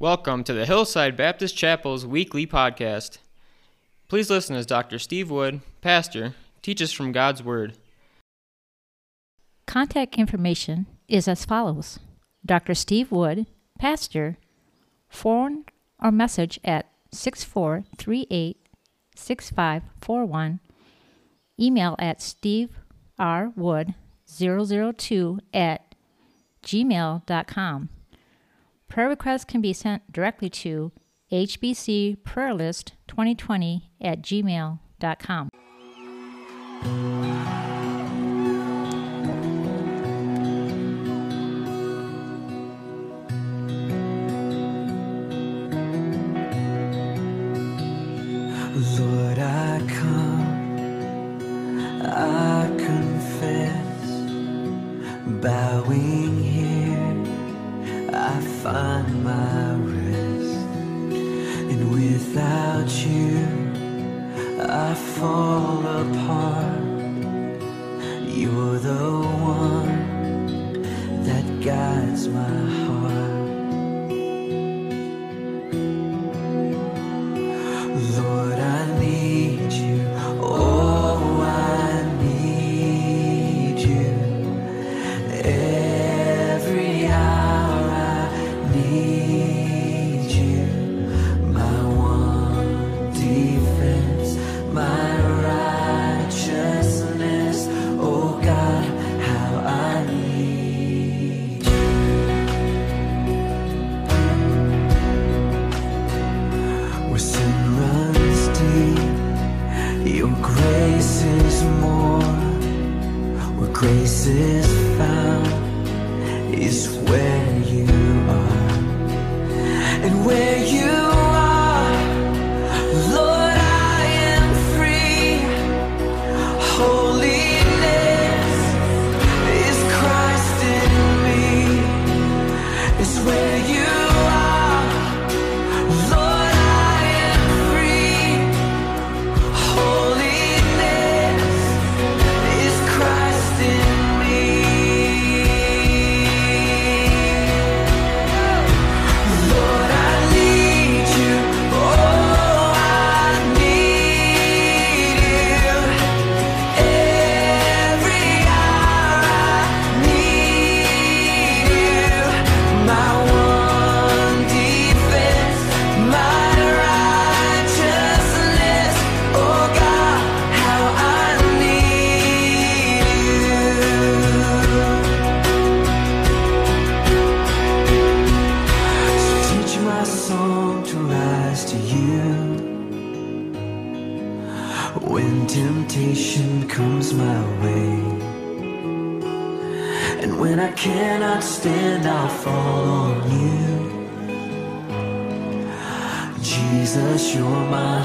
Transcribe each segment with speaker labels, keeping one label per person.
Speaker 1: Welcome to the Hillside Baptist Chapel's weekly podcast. Please listen as Dr. Steve Wood, pastor, teaches from God's Word.
Speaker 2: Contact information is as follows Dr. Steve Wood, pastor, phone or message at 6438 6541, email at steverwood002 at gmail.com. Prayer requests can be sent directly to hbcprayerlist2020 at gmail.com.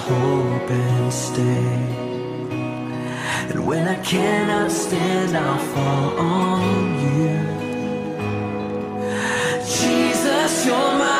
Speaker 3: hope and stay. And when I cannot stand, I'll fall on you. Jesus, you're my.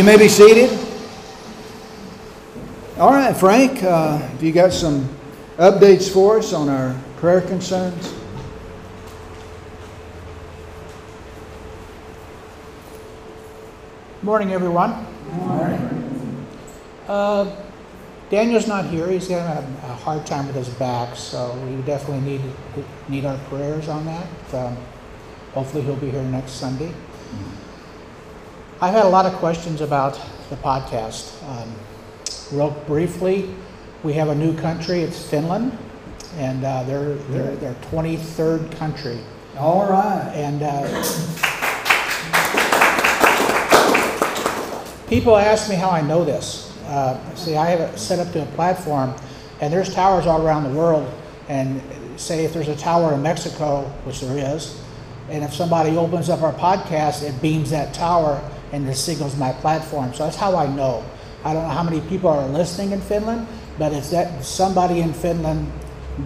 Speaker 3: You
Speaker 4: may be seated.
Speaker 3: All right, Frank, uh, have you got some updates for us on our prayer concerns?
Speaker 5: Morning, everyone. Morning. Uh, Daniel's not here. He's having a hard time with his back, so we definitely need need our prayers on that. Um, hopefully, he'll be here next Sunday. Mm-hmm. I've had a lot of questions about the podcast. Um, real briefly, we have a new country. It's Finland, and uh, they're they're their 23rd country.
Speaker 3: All right.
Speaker 5: And uh, people ask me how I know this. Uh, see, I have it set up to a platform, and there's towers all around the world. And say if there's a tower in Mexico, which there is, and if somebody opens up our podcast, it beams that tower and it signals my platform. So that's how I know. I don't know how many people are listening in Finland, but it's that somebody in Finland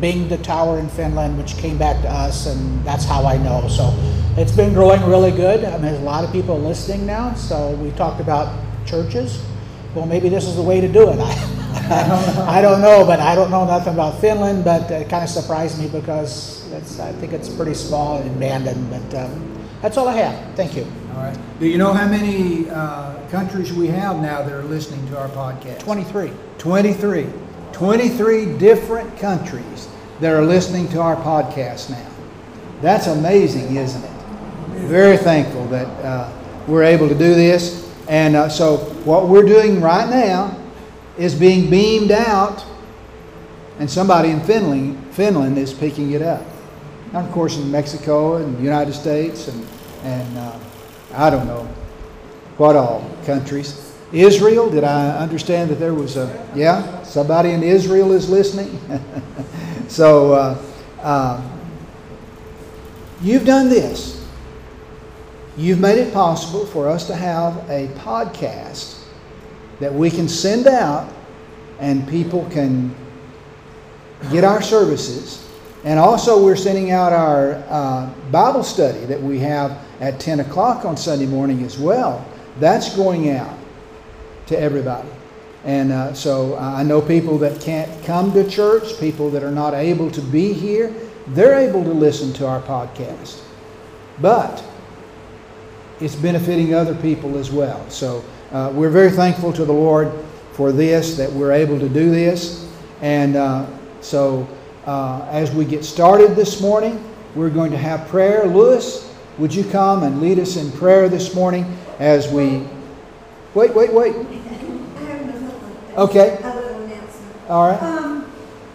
Speaker 5: binged the tower in Finland, which came back to us, and that's how I know. So it's been growing really good. I mean, there's a lot of people listening now. So we talked about churches. Well, maybe this is the way to do it. I, I don't know, but I don't know nothing about Finland. But it kind of surprised me because I think it's pretty small and abandoned. But um, that's all I have. Thank you.
Speaker 3: All right. Do you know how many uh, countries we have now that are listening to our podcast?
Speaker 5: 23.
Speaker 3: 23. 23 different countries that are listening to our podcast now. That's amazing, isn't it? Very thankful that uh, we're able to do this. And uh, so, what we're doing right now is being beamed out, and somebody in Finland, Finland is picking it up. And of course, in Mexico and the United States and, and uh, I don't know what all countries. Israel, did I understand that there was a, yeah, somebody in Israel is listening? so, uh, uh, you've done this. You've made it possible for us to have a podcast that we can send out and people can get our services. And also, we're sending out our uh, Bible study that we have at 10 o'clock on Sunday morning as well. That's going out to everybody. And uh, so I know people that can't come to church, people that are not able to be here, they're able to listen to our podcast. But it's benefiting other people as well. So uh, we're very thankful to the Lord for this, that we're able to do this. And uh, so uh, as we get started this morning, we're going to have prayer. Lewis, would you come and lead us in prayer this morning as we. Wait, wait, wait.
Speaker 6: I have another one.
Speaker 3: Okay.
Speaker 6: A little announcement.
Speaker 3: All right.
Speaker 6: Um,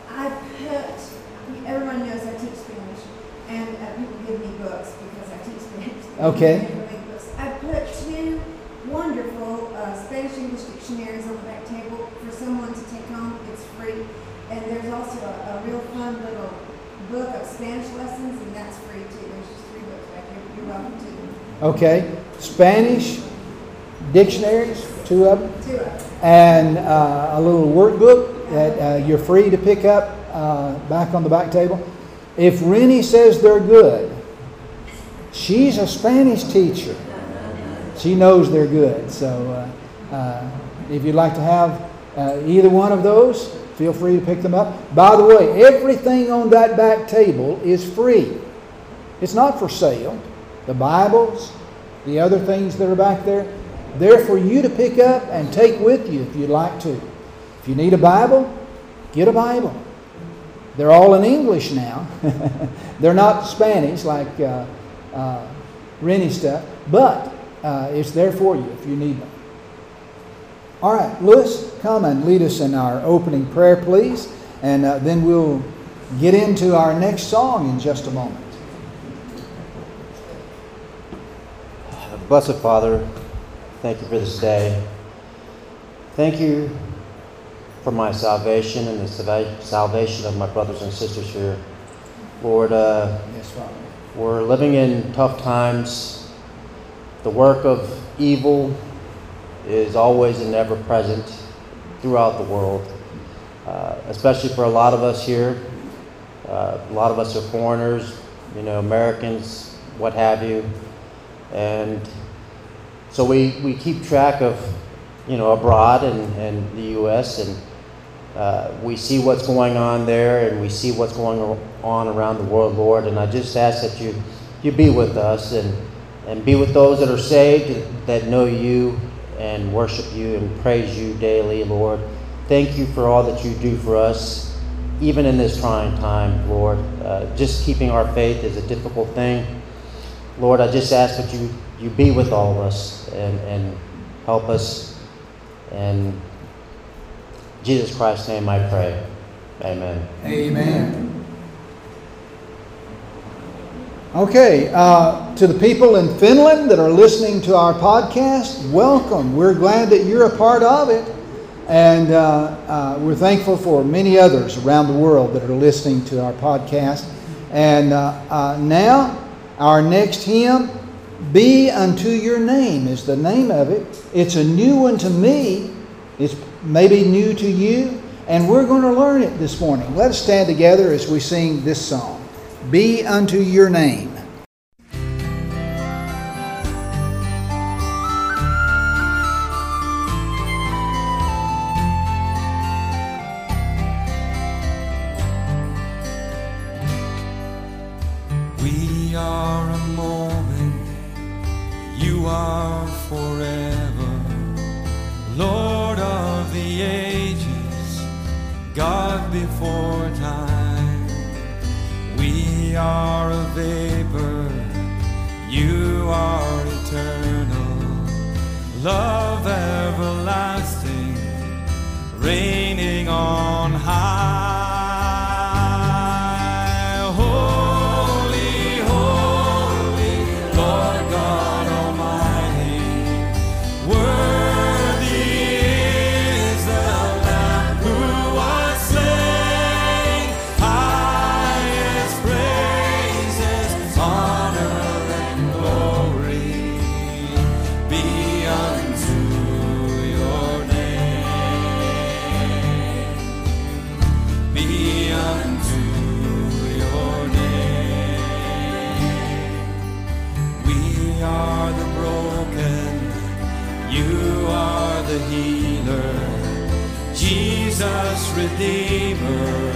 Speaker 6: I put, everyone knows I teach Spanish, and uh, people give me books because I teach Spanish.
Speaker 3: Okay.
Speaker 6: give me books. I put two wonderful uh, Spanish English dictionaries on the back table for someone to take home. It's free. And there's also a, a real fun little book of Spanish lessons, and that's free too.
Speaker 3: Okay. Spanish dictionaries, two of them,
Speaker 6: Two of them.
Speaker 3: and uh, a little workbook that uh, you're free to pick up uh, back on the back table. If Rennie says they're good, she's a Spanish teacher. She knows they're good. So uh, uh, if you'd like to have uh, either one of those, feel free to pick them up. By the way, everything on that back table is free. It's not for sale. The Bibles, the other things that are back there, they're for you to pick up and take with you if you'd like to. If you need a Bible, get a Bible. They're all in English now. They're not Spanish like uh, uh, Rennie stuff, but uh, it's there for you if you need them. All right, Lewis, come and lead us in our opening prayer, please, and uh, then we'll get into our next song in just a moment.
Speaker 7: Blessed Father, thank you for this day. Thank you for my salvation and the salvation of my brothers and sisters here. Lord, uh,
Speaker 3: Yes, Father.
Speaker 7: we're living in tough times. The work of evil is always and ever present throughout the world, uh, especially for a lot of us here. Uh, a lot of us are foreigners, you know, Americans, what have you. And so we, we keep track of, you know, abroad and, and the U.S. and Uh, we see what's going on there and we see what's going on around the world, Lord. And I just ask that you, you be with us and, and be with those that are saved, that know you and worship you and praise you daily, Lord. Thank you for all that you do for us, even in this trying time, Lord. Uh, just keeping our faith is a difficult thing. Lord, I just ask that you, you be with all of us and, and help us. And Jesus Christ's name I pray. Amen.
Speaker 3: Amen. Okay, uh, to the people in Finland that are listening to our podcast, welcome. We're glad that you're a part of it. And uh, uh, we're thankful for many others around the world that are listening to our podcast. And uh, uh, now, our next hymn, Be Unto Your Name, is the name of it. It's a new one to me, it's maybe new to you, and we're going to learn it this morning. Let us stand together as we sing this song Be Unto Your Name.
Speaker 8: Are a vapor, you are eternal. Love everlasting, reigning on Redeemer,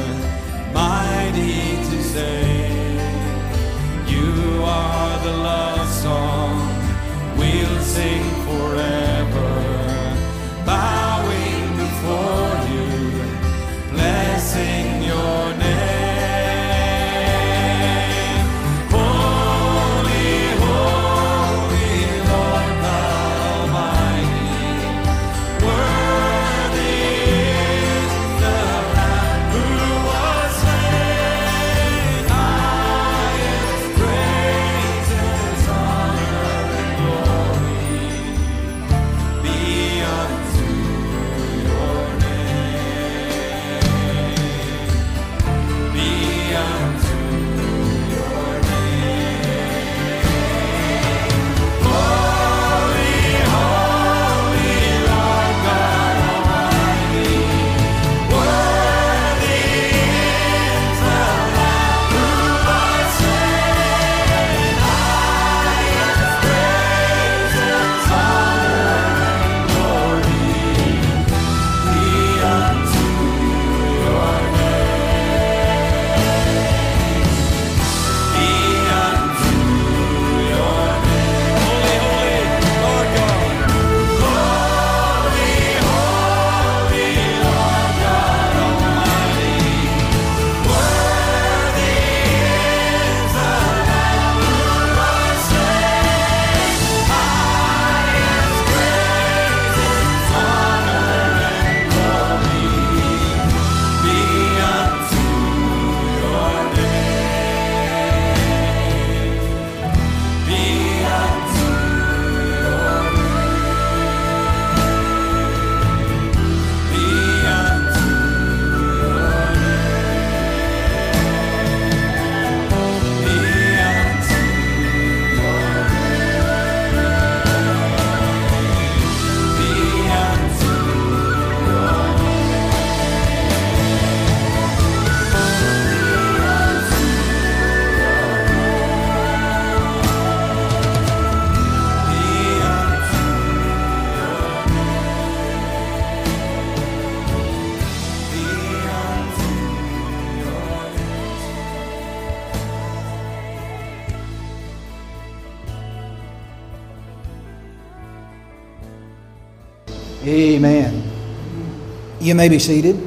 Speaker 8: You
Speaker 3: may be seated.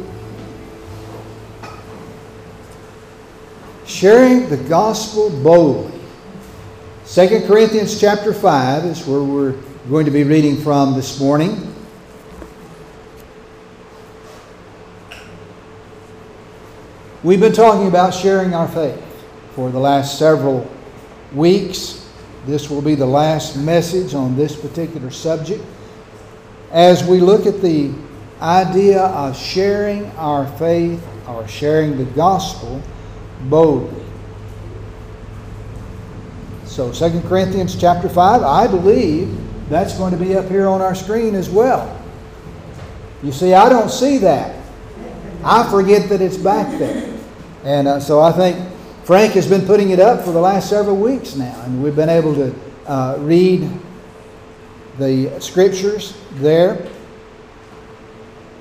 Speaker 3: Sharing the gospel boldly. 2 Corinthians chapter 5 is where we're going to be reading from this morning. We've been talking about sharing our faith for the last several weeks. This will be the last message on this particular subject. As we look at the idea of sharing our faith or sharing the gospel boldly. So 2 Corinthians chapter 5, I believe that's going to be up here on our screen as well. You see, I don't see that. I forget that it's back there. And uh, so I think Frank has been putting it up for the last several weeks now, and we've been able to uh, read the scriptures there.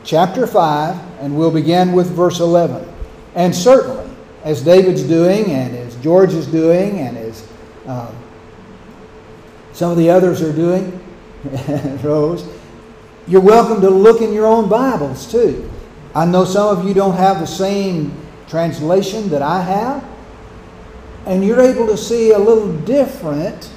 Speaker 3: Chapter 5, and we'll begin with verse 11. And certainly, as David's doing, and as George is doing, and as um, some of the others are doing, Rose, you're welcome to look in your own Bibles too. I know some of you don't have the same translation that I have, and you're able to see a little different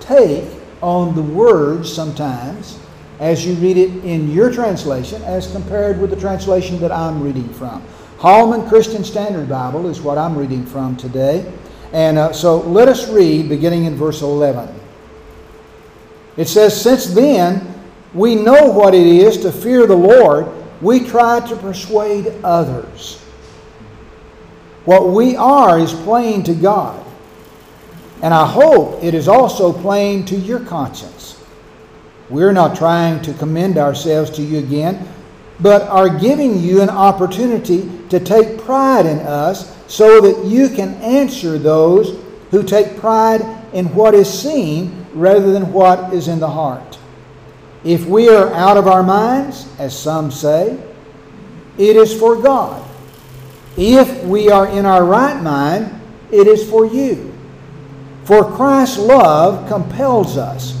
Speaker 3: take on the words sometimes as you read it in your translation as compared with the translation that I'm reading from. Holman Christian Standard Bible is what I'm reading from today. And uh, so let us read beginning in verse 11. It says, Since then we know what it is to fear the Lord, we try to persuade others. What we are is plain to God. And I hope it is also plain to your conscience. We're not trying to commend ourselves to you again, but are giving you an opportunity to take pride in us so that you can answer those who take pride in what is seen rather than what is in the heart. If we are out of our minds, as some say, it is for God. If we are in our right mind, it is for you. For Christ's love compels us,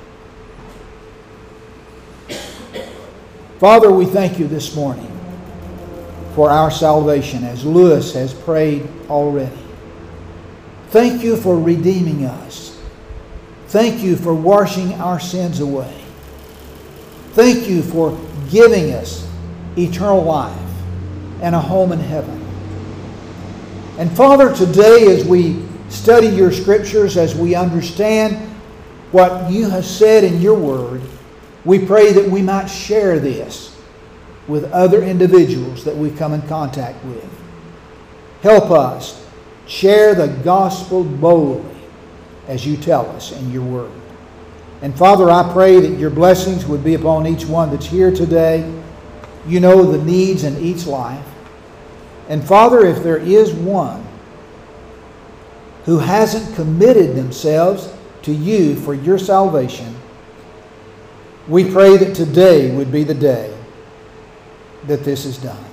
Speaker 3: Father, we thank you this morning for our salvation, as Lewis has prayed already. Thank you for redeeming us. Thank you for washing our sins away. Thank you for giving us eternal life and a home in heaven. And Father, today as we study your scriptures, as we understand what you have said in your word, we pray that we might share this with other individuals that we come in contact with. Help us share the gospel boldly as you tell us in your word. And Father, I pray that your blessings would be upon each one that's here today. You know the needs in each life. And Father, if there is one who hasn't committed themselves to you for your salvation, we pray that today would be the day that this is done.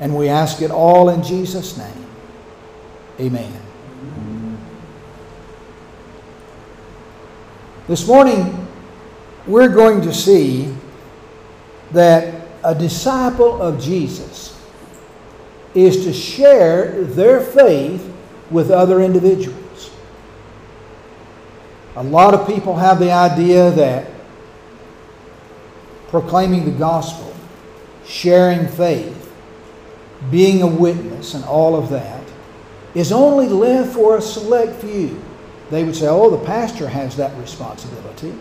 Speaker 3: And we ask it all in Jesus' name. Amen. This morning, we're going to see that a disciple of Jesus is to share their faith with other individuals. A lot of people have the idea that proclaiming the gospel, sharing faith, being a witness, and all of that is only left for a select few. They would say, oh, the pastor has that responsibility.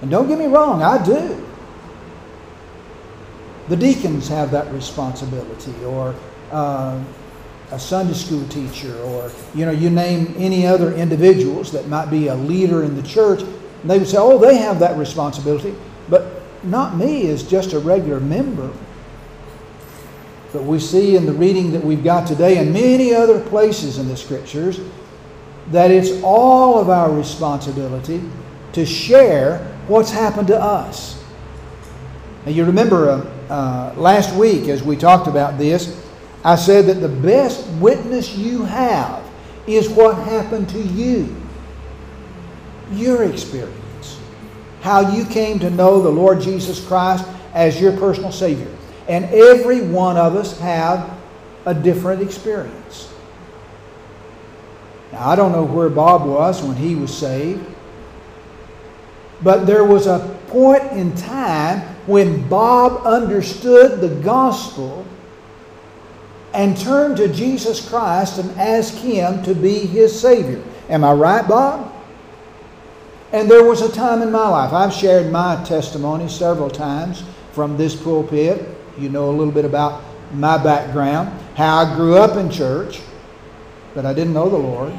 Speaker 3: And don't get me wrong, I do. The deacons have that responsibility, or uh, a Sunday school teacher, or you know, you name any other individuals that might be a leader in the church. And they would say, "Oh, they have that responsibility," but not me as just a regular member. But we see in the reading that we've got today, and many other places in the scriptures, that it's all of our responsibility to share what's happened to us. Now, you remember uh, uh, last week as we talked about this, I said that the best witness you have is what happened to you, your experience, how you came to know the Lord Jesus Christ as your personal Savior. And every one of us have a different experience. Now, I don't know where Bob was when he was saved, but there was a point in time when Bob understood the gospel and turned to Jesus Christ and asked Him to be his Savior. Am I right, Bob? And there was a time in my life, I've shared my testimony several times from this pulpit. You know a little bit about my background, how I grew up in church, but I didn't know the Lord,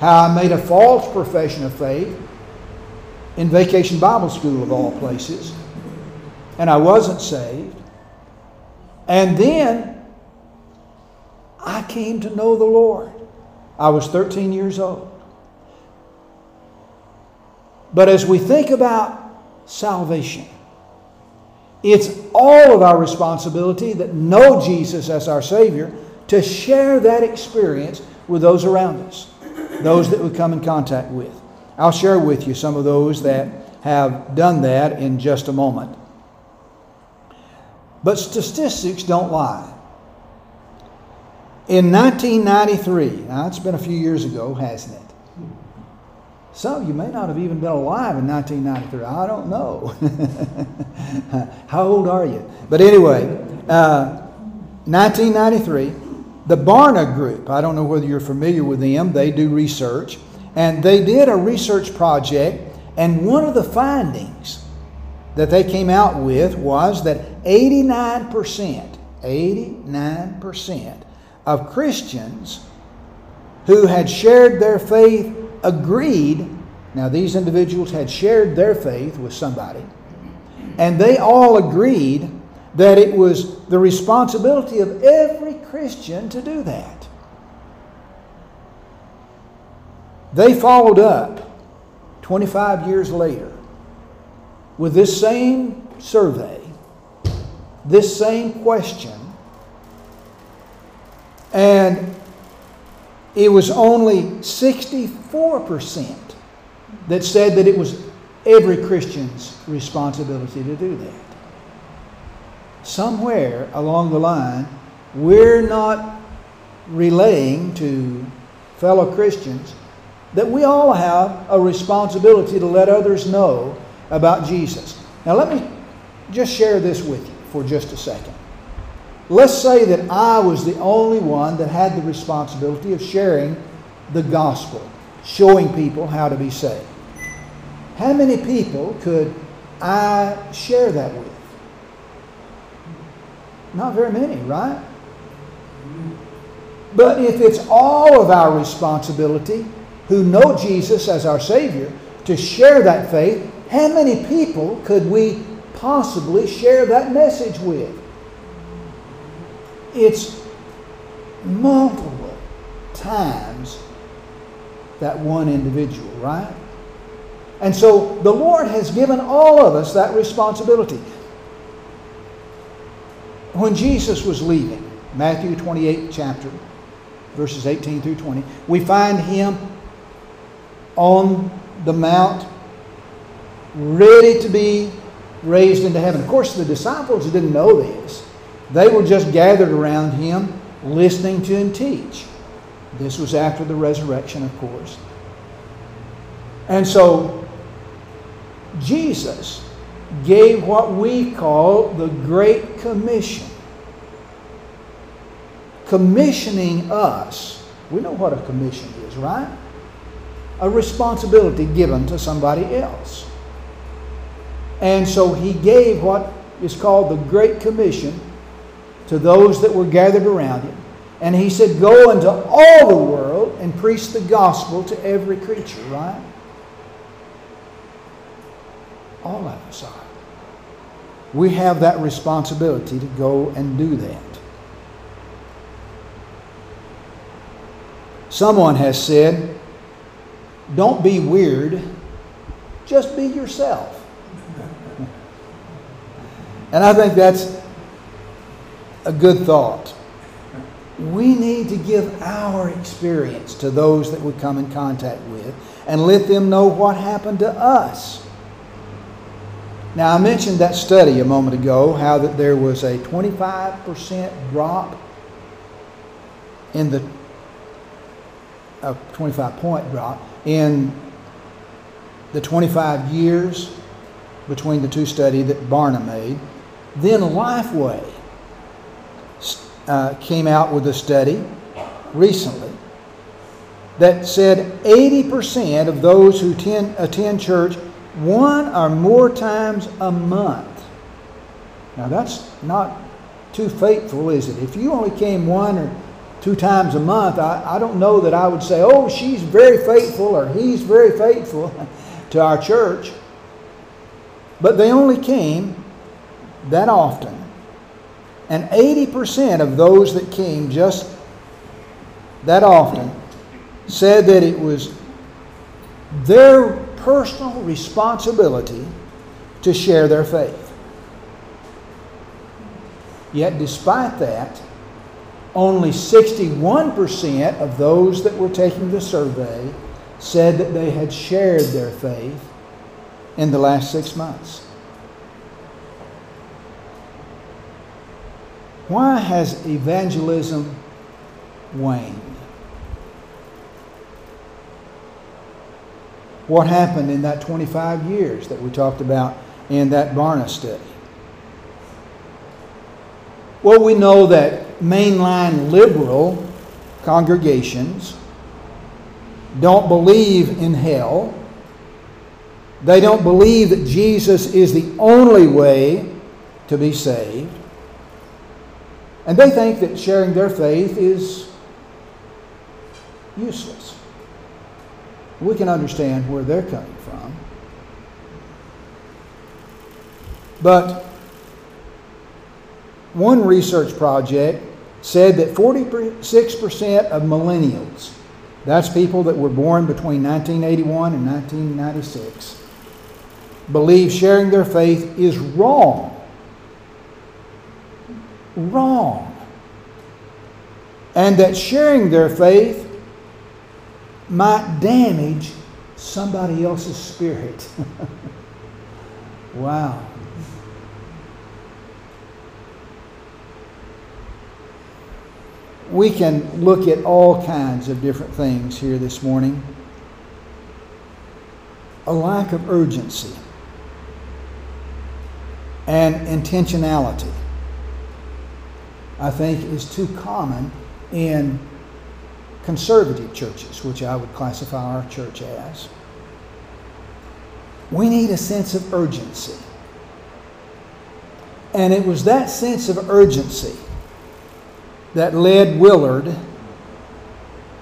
Speaker 3: how I made a false profession of faith in Vacation Bible School, of all places, and I wasn't saved. And then I came to know the Lord. I was 13 years old. But as we think about salvation, it's all of our responsibility that know Jesus as our Savior to share that experience with those around us, those that we come in contact with. I'll share with you some of those that have done that in just a moment. But statistics don't lie. In 1993, now it's been a few years ago, hasn't it? Some of you may not have even been alive in 1993. I don't know. How old are you? But anyway, uh, 1993, the Barna Group, I don't know whether you're familiar with them, they do research. And they did a research project, and one of the findings that they came out with was that 89%, 89% of Christians who had shared their faith agreed. Now, these individuals had shared their faith with somebody, and they all agreed that it was the responsibility of every Christian to do that. They followed up 25 years later with this same survey, this same question, and it was only 64% that said that it was every Christian's responsibility to do that. Somewhere along the line, we're not relaying to fellow Christians that we all have a responsibility to let others know about Jesus. Now, let me just share this with you for just a second. Let's say that I was the only one that had the responsibility of sharing the gospel, showing people how to be saved. How many people could I share that with? Not very many, right? But if it's all of our responsibility who know Jesus as our Savior to share that faith, how many people could we possibly share that message with? It's multiple times that one individual, right? And so the Lord has given all of us that responsibility. when Jesus was leaving, Matthew 28 chapter, verses 18 through 20, we find him on the mount, ready to be raised into heaven. Of course, the disciples didn't know this. They were just gathered around him, listening to him teach. This was after the resurrection, of course. And so, Jesus gave what we call the Great Commission. Commissioning us. We know what a commission is, right? A responsibility given to somebody else. And so he gave what is called the Great Commission to those that were gathered around him. And he said, Go into all the world and preach the gospel to every creature, right? All of us are. We have that responsibility to go and do that. Someone has said, Don't be weird, just be yourself. And I think that's a good thought. We need to give our experience to those that we come in contact with and let them know what happened to us. Now, I mentioned that study a moment ago, how that there was a 25% drop in the, a 25 point drop in the 25 years between the two study that Barna made. Then Lifeway uh, came out with a study recently that said 80% of those who tend, attend church one or more times a month. Now that's not too faithful, is it? If you only came one or two times a month, I, I don't know that I would say, oh, she's very faithful or he's very faithful to our church. But they only came that often. And 80% of those that came just that often said that it was their personal responsibility to share their faith. Yet, despite that, only 61% of those that were taking the survey said that they had shared their faith in the last six months. Why has evangelism waned? What happened in that 25 years that we talked about in that Barna study? Well, we know that mainline liberal congregations don't believe in hell. They don't believe that Jesus is the only way to be saved. And they think that sharing their faith is useless. We can understand where they're coming from. But one research project said that 46% of millennials, that's people that were born between 1981 and 1996, believe sharing their faith is wrong. Wrong. And that sharing their faith might damage somebody else's spirit. wow. We can look at all kinds of different things here this morning. A lack of urgency and intentionality, I think, is too common in conservative churches, which I would classify our church as. We need a sense of urgency. And it was that sense of urgency that led Willard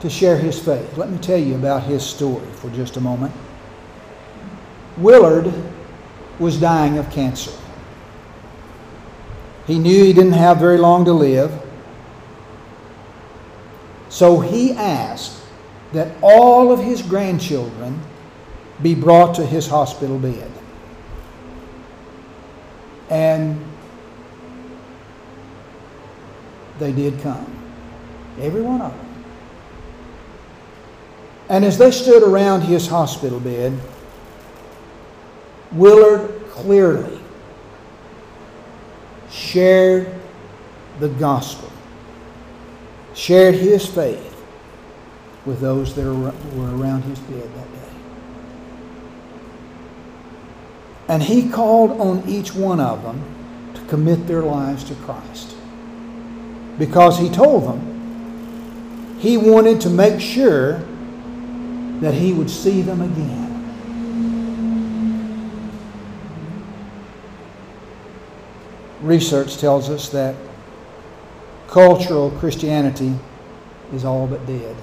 Speaker 3: to share his faith. Let me tell you about his story for just a moment. Willard was dying of cancer. He knew he didn't have very long to live. So he asked that all of his grandchildren be brought to his hospital bed. And they did come. Every one of them. And as they stood around his hospital bed, Willard clearly shared the gospel, shared his faith with those that were around his bed that day. And he called on each one of them to commit their lives to Christ. Because he told them he wanted to make sure that he would see them again. Research tells us that cultural Christianity is all but dead.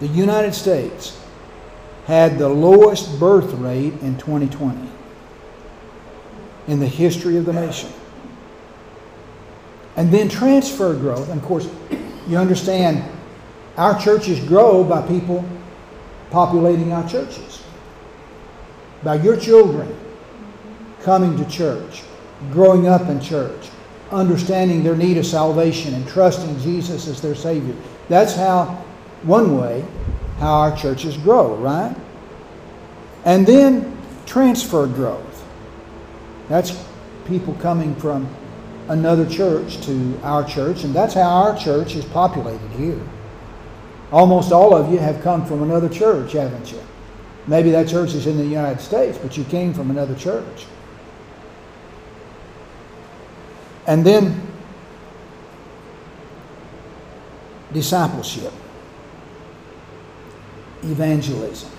Speaker 3: The United States had the lowest birth rate in 2020 in the history of the nation. And then transfer growth. And of course, you understand our churches grow by people populating our churches, by your children coming to church, growing up in church, understanding their need of salvation, and trusting Jesus as their Savior. That's how, one way, how our churches grow, right? And then transfer growth. That's people coming from another church to our church, and that's how our church is populated here. Almost all of you have come from another church, haven't you? Maybe that church is in the United States, but you came from another church. And then discipleship, evangelism.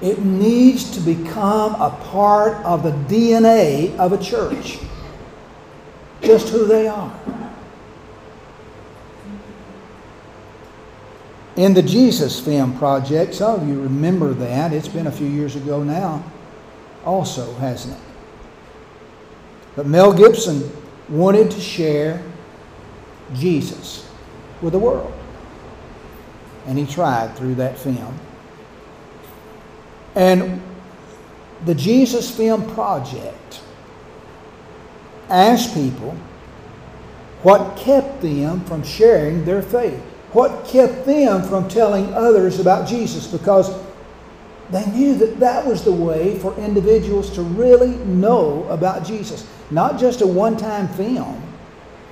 Speaker 3: It needs to become a part of the DNA of a church, just who they are. In the Jesus Film Project, some of you remember that. It's been a few years ago now, also, hasn't it? But Mel Gibson wanted to share Jesus with the world. And he tried through that film. And the Jesus Film Project asked people what kept them from sharing their faith. What kept them from telling others about Jesus? Because they knew that that was the way for individuals to really know about Jesus. Not just a one time film,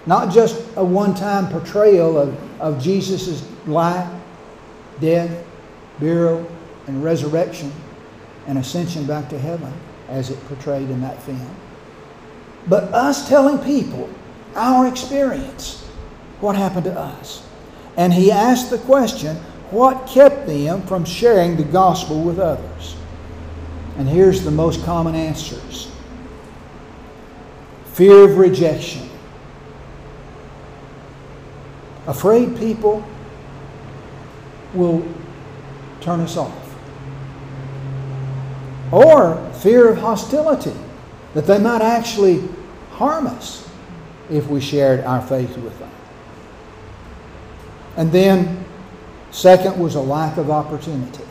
Speaker 3: not just a one time portrayal of, of Jesus' life, death, burial, and resurrection and ascension back to heaven as it portrayed in that film. But us telling people our experience, what happened to us. And he asked the question, what kept them from sharing the gospel with others? And here's the most common answers fear of rejection, afraid people will turn us off, or fear of hostility, that they might actually harm us if we shared our faith with them. And then, second was a lack of opportunity.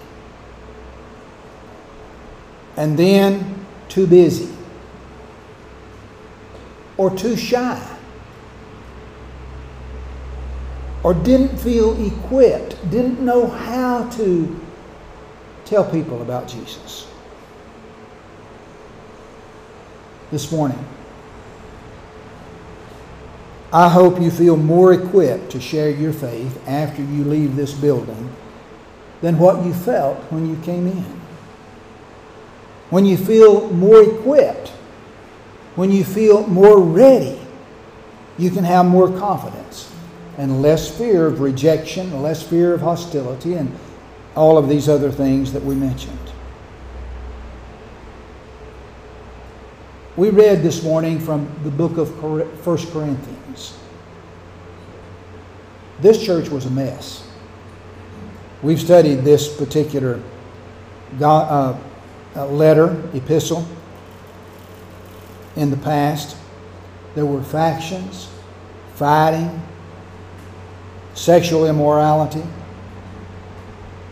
Speaker 3: And then, too busy or too shy or didn't feel equipped, didn't know how to tell people about Jesus. This morning, I hope you feel more equipped to share your faith after you leave this building than what you felt when you came in. When you feel more equipped, when you feel more ready, you can have more confidence and less fear of rejection, less fear of hostility, and all of these other things that we mentioned. We read this morning from the book of 1 Corinthians. This church was a mess. We've studied this particular uh, uh, letter, epistle, in the past. There were factions, fighting, sexual immorality,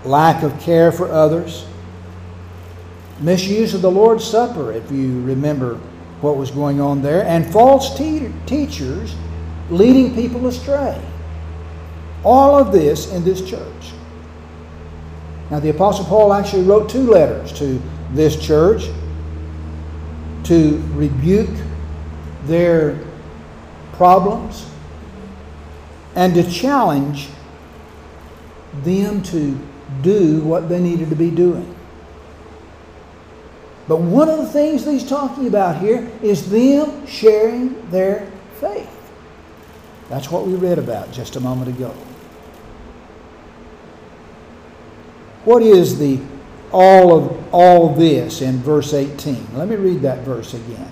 Speaker 3: lack of care for others, misuse of the Lord's Supper, if you remember what was going on there, and false te- teachers leading people astray. All of this in this church. Now, the Apostle Paul actually wrote two letters to this church to rebuke their problems and to challenge them to do what they needed to be doing. But one of the things that he's talking about here is them sharing their faith. That's what we read about just a moment ago. What is the all of all this in verse 18? Let me read that verse again.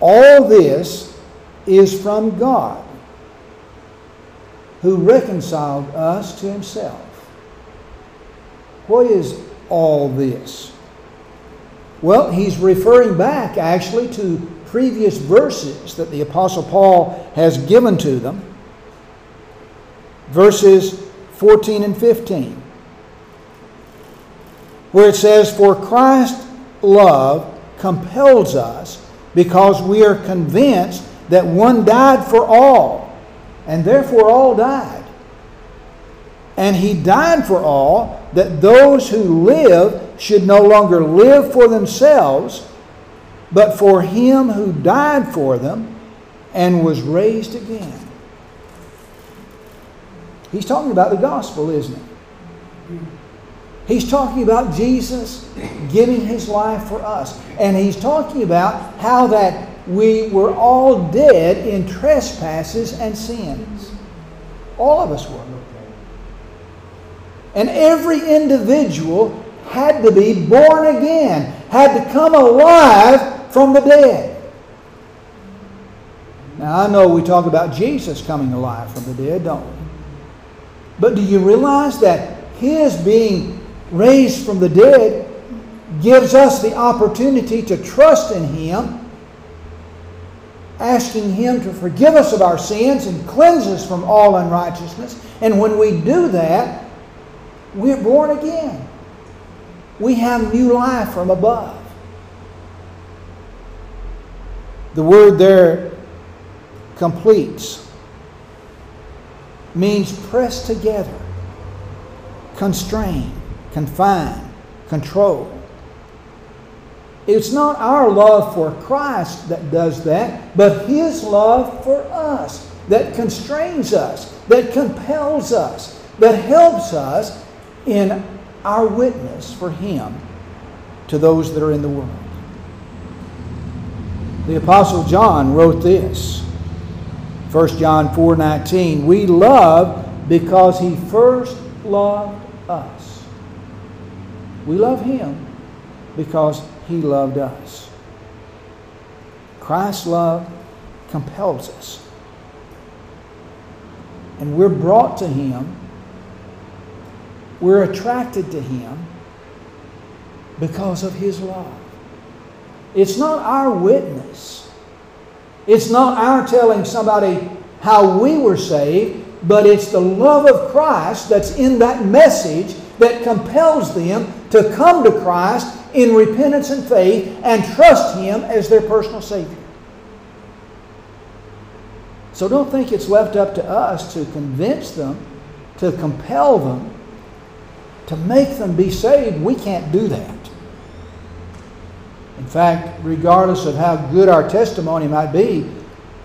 Speaker 3: All this is from God, who reconciled us to himself. What is all this? Well, he's referring back actually to previous verses that the Apostle Paul has given to them. Verses 14 and 15, where it says, For Christ's love compels us because we are convinced that one died for all, and therefore all died. And he died for all, that those who live should no longer live for themselves, but for him who died for them and was raised again. He's talking about the gospel, isn't he? He's talking about Jesus giving his life for us. And he's talking about how that we were all dead in trespasses and sins. All of us were. And every individual had to be born again, had to come alive from the dead. Now, I know we talk about Jesus coming alive from the dead, don't we? But do you realize that His being raised from the dead gives us the opportunity to trust in Him, asking Him to forgive us of our sins and cleanse us from all unrighteousness? And when we do that, we're born again. We have new life from above. The word there compels means press together, constrain, confine, control. It's not our love for Christ that does that, but His love for us that constrains us, that compels us, that helps us in our witness for Him to those that are in the world. The Apostle John wrote this. 1 John 4:19 We love because he first loved us. We love him because he loved us. Christ's love compels us. And we're brought to him. We're attracted to him because of his love. It's not our witness. It's not our telling somebody how we were saved, but it's the love of Christ that's in that message that compels them to come to Christ in repentance and faith and trust Him as their personal Savior. So don't think it's left up to us to convince them, to compel them, to make them be saved. We can't do that. In fact, regardless of how good our testimony might be,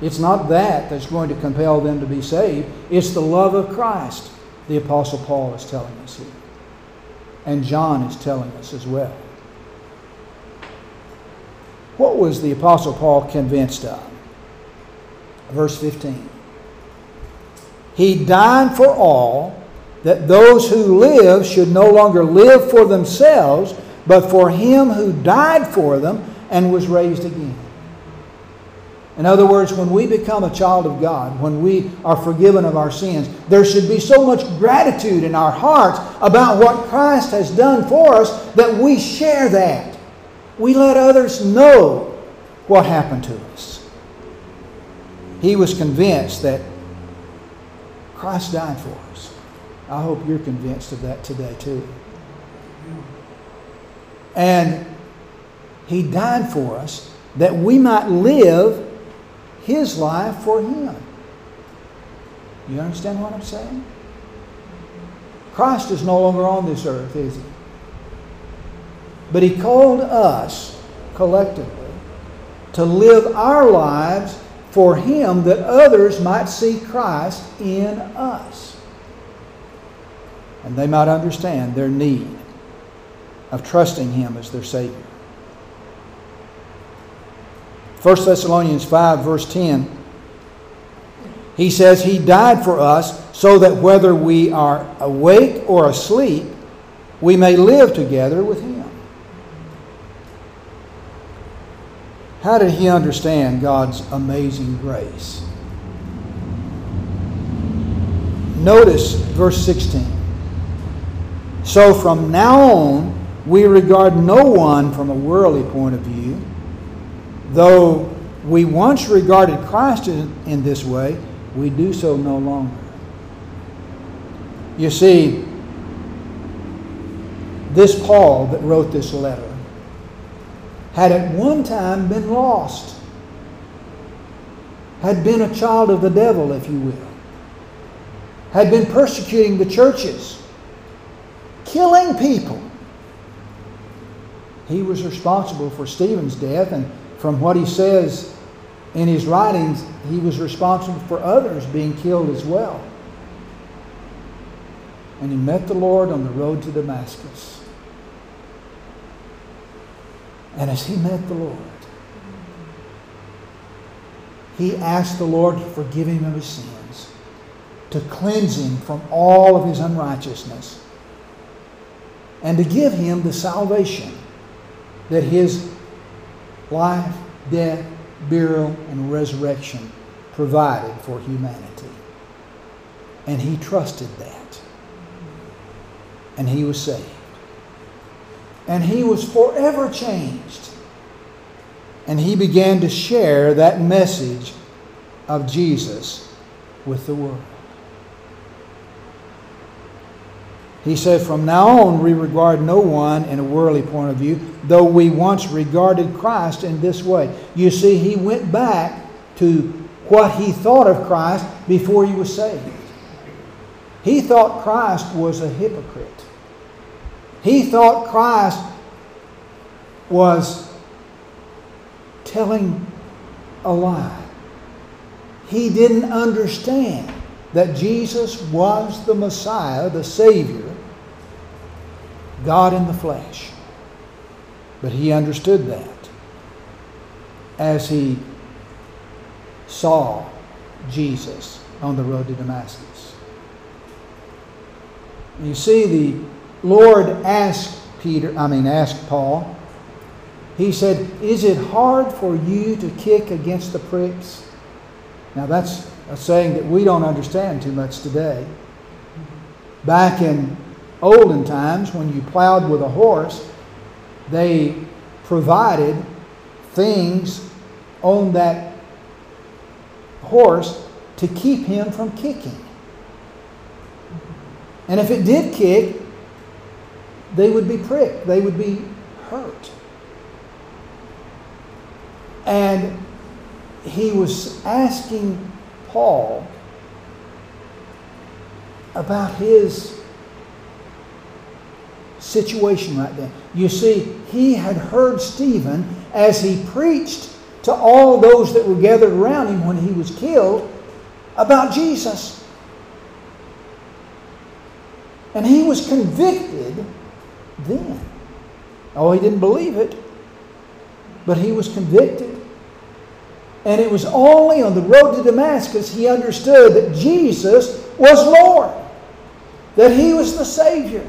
Speaker 3: it's not that that's going to compel them to be saved. It's the love of Christ, the Apostle Paul is telling us here. And John is telling us as well. What was the Apostle Paul convinced of? Verse 15. He died for all, that those who live should no longer live for themselves, but for him who died for them and was raised again. In other words, when we become a child of God, when we are forgiven of our sins, there should be so much gratitude in our hearts about what Christ has done for us that we share that. We let others know what happened to us. He was convinced that Christ died for us. I hope you're convinced of that today, too. And He died for us that we might live His life for Him. You understand what I'm saying? Christ is no longer on this earth, is He? But He called us collectively to live our lives for Him that others might see Christ in us. And they might understand their need of trusting Him as their Savior. 1 Thessalonians 5, verse 10, he says, He died for us so that whether we are awake or asleep, we may live together with Him. How did he understand God's amazing grace? Notice verse 16. So from now on, we regard no one from a worldly point of view. Though we once regarded Christ in, in this way, we do so no longer. You see, this Paul that wrote this letter had at one time been lost, had been a child of the devil, if you will, had been persecuting the churches, killing people. He was responsible for Stephen's death, and from what he says in his writings, he was responsible for others being killed as well. And he met the Lord on the road to Damascus. And as he met the Lord, he asked the Lord to forgive him of his sins, to cleanse him from all of his unrighteousness, and to give him the salvation that his life, death, burial, and resurrection provided for humanity. And he trusted that. And he was saved. And he was forever changed. And he began to share that message of Jesus with the world. He said, From now on, we regard no one in a worldly point of view, though we once regarded Christ in this way. You see, he went back to what he thought of Christ before he was saved. He thought Christ was a hypocrite. He thought Christ was telling a lie. He didn't understand that Jesus was the Messiah, the Savior, God in the flesh. But he understood that as he saw Jesus on the road to Damascus. You see, the Lord asked Peter, I mean, asked Paul, he said, Is it hard for you to kick against the pricks? Now, that's a saying that we don't understand too much today. Back in olden times, when you plowed with a horse, they provided things on that horse to keep him from kicking. And if it did kick, they would be pricked, they would be hurt. And he was asking Paul about his situation right then. You see, he had heard Stephen as he preached to all those that were gathered around him when he was killed about Jesus. And he was convicted then. Oh, he didn't believe it, but he was convicted. And it was only on the road to Damascus he understood that Jesus was Lord, that he was the Savior.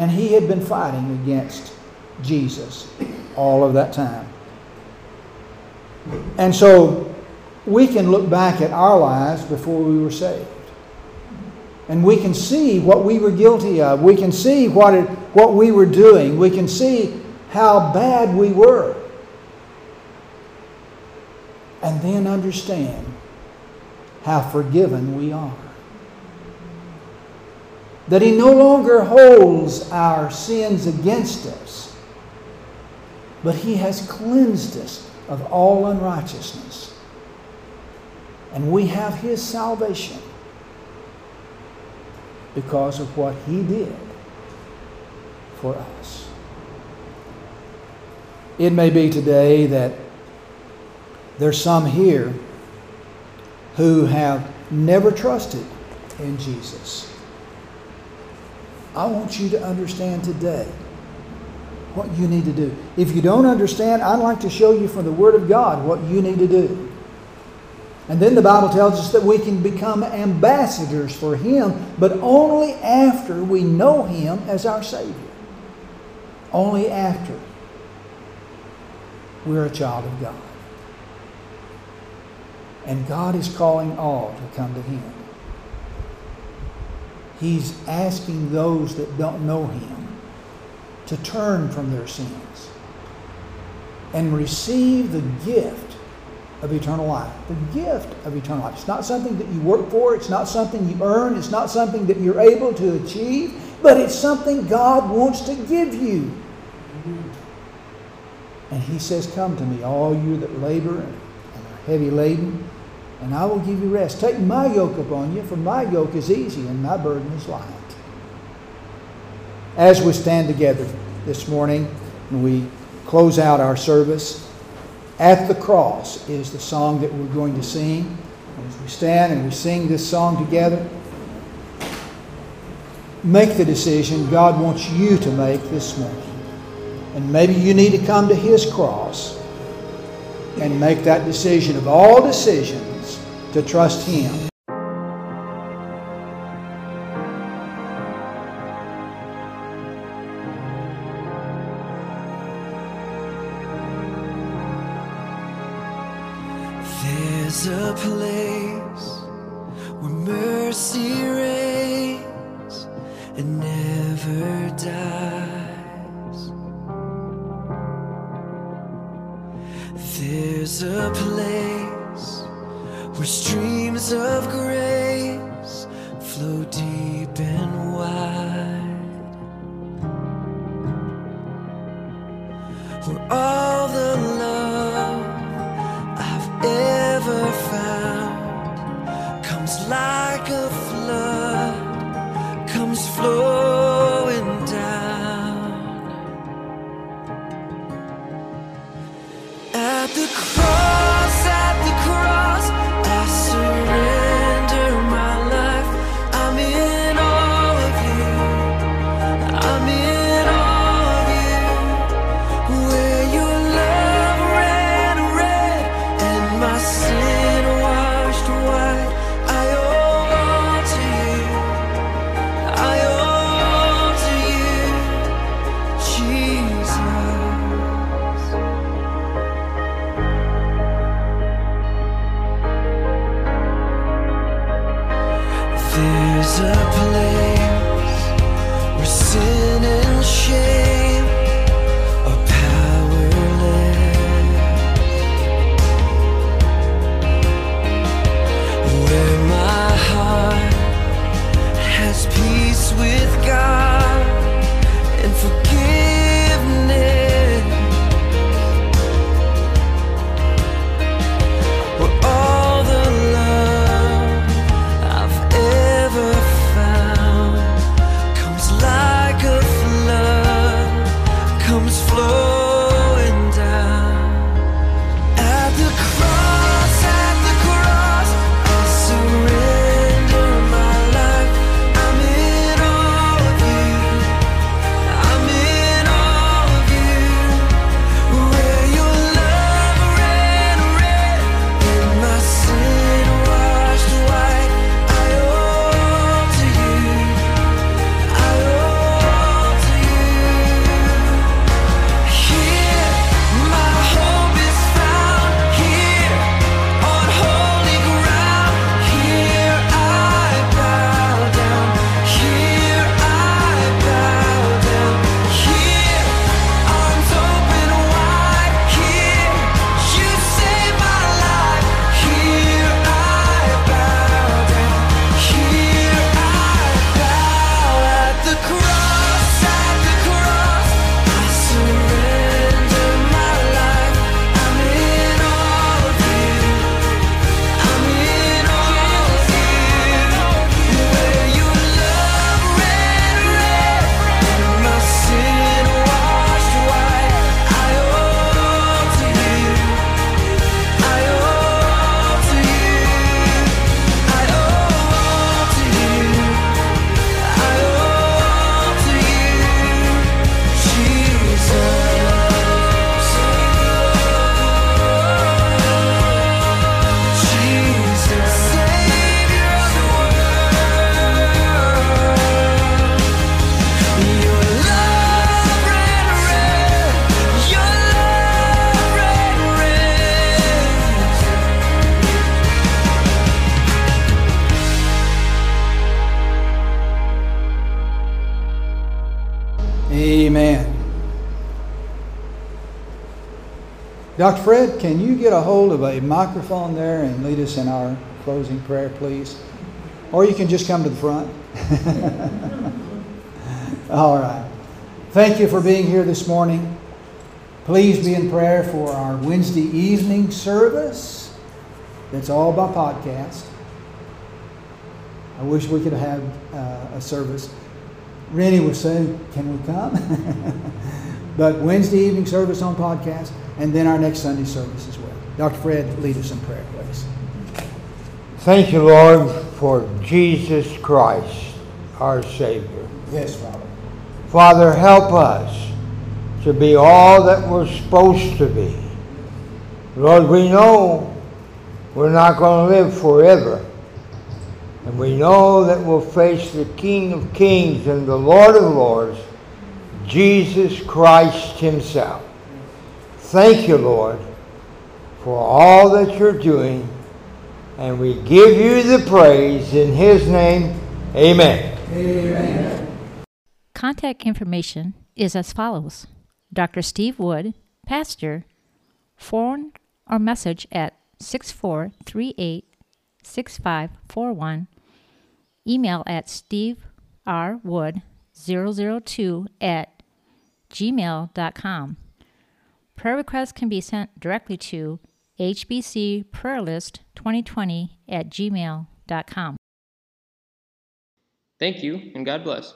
Speaker 3: And he had been fighting against Jesus all of that time. And so we can look back at our lives before we were saved. And we can see what we were guilty of. We can see what, it, what we were doing. We can see how bad we were. And then understand how forgiven we are. That He no longer holds our sins against us, but He has cleansed us of all unrighteousness. And we have His salvation because of what He did for us. It may be today that there's some here who have never trusted in Jesus. I want you to understand today what you need to do. If you don't understand, I'd like to show you from the Word of God what you need to do. And then the Bible tells us that we can become ambassadors for Him, but only after we know Him as our Savior. Only after we're a child of God. And God is calling all to come to Him. He's asking those that don't know Him to turn from their sins and receive the gift of eternal life. The gift of eternal life. It's not something that you work for, it's not something you earn, it's not something that you're able to achieve, but it's something God wants to give you. And He says, Come to me, all you that labor and are heavy laden, and I will give you rest. Take my yoke upon you, for my yoke is easy and my burden is light. As we stand together this morning and we close out our service, At the Cross is the song that we're going to sing. As we stand and we sing this song together, make the decision God wants you to make this morning. And maybe you need to come to His cross and make that decision of all decisions to trust Him.
Speaker 2: The cross,
Speaker 3: Dr. Fred, can you get a hold of a microphone there and lead us in our closing prayer, please? Or you can just come to the front. All right. Thank you for being here this morning. Please be in prayer for our Wednesday evening service. That's all by podcast. I wish we could have uh, a service. Rennie was saying, can we come? but Wednesday evening service on podcast, and then our next Sunday service as well. Dr. Fred, lead us in prayer, please.
Speaker 9: Thank you, Lord, for Jesus Christ, our Savior.
Speaker 3: Yes, Father.
Speaker 9: Father, help us to be all that we're supposed to be. Lord, we know we're not going to live forever. And we know that we'll face the King of Kings and the Lord of Lords, Jesus Christ Himself. Thank you, Lord, for all that you're doing. And we give you the praise in His name. Amen.
Speaker 3: Amen.
Speaker 10: Contact information is as follows Dr. Steve Wood, Pastor, phone or message at 6438 6541, email at steverwood002 at gmail.com. Prayer requests can be sent directly to hbcprayerlist2020 at gmail.com.
Speaker 1: Thank you, and God bless.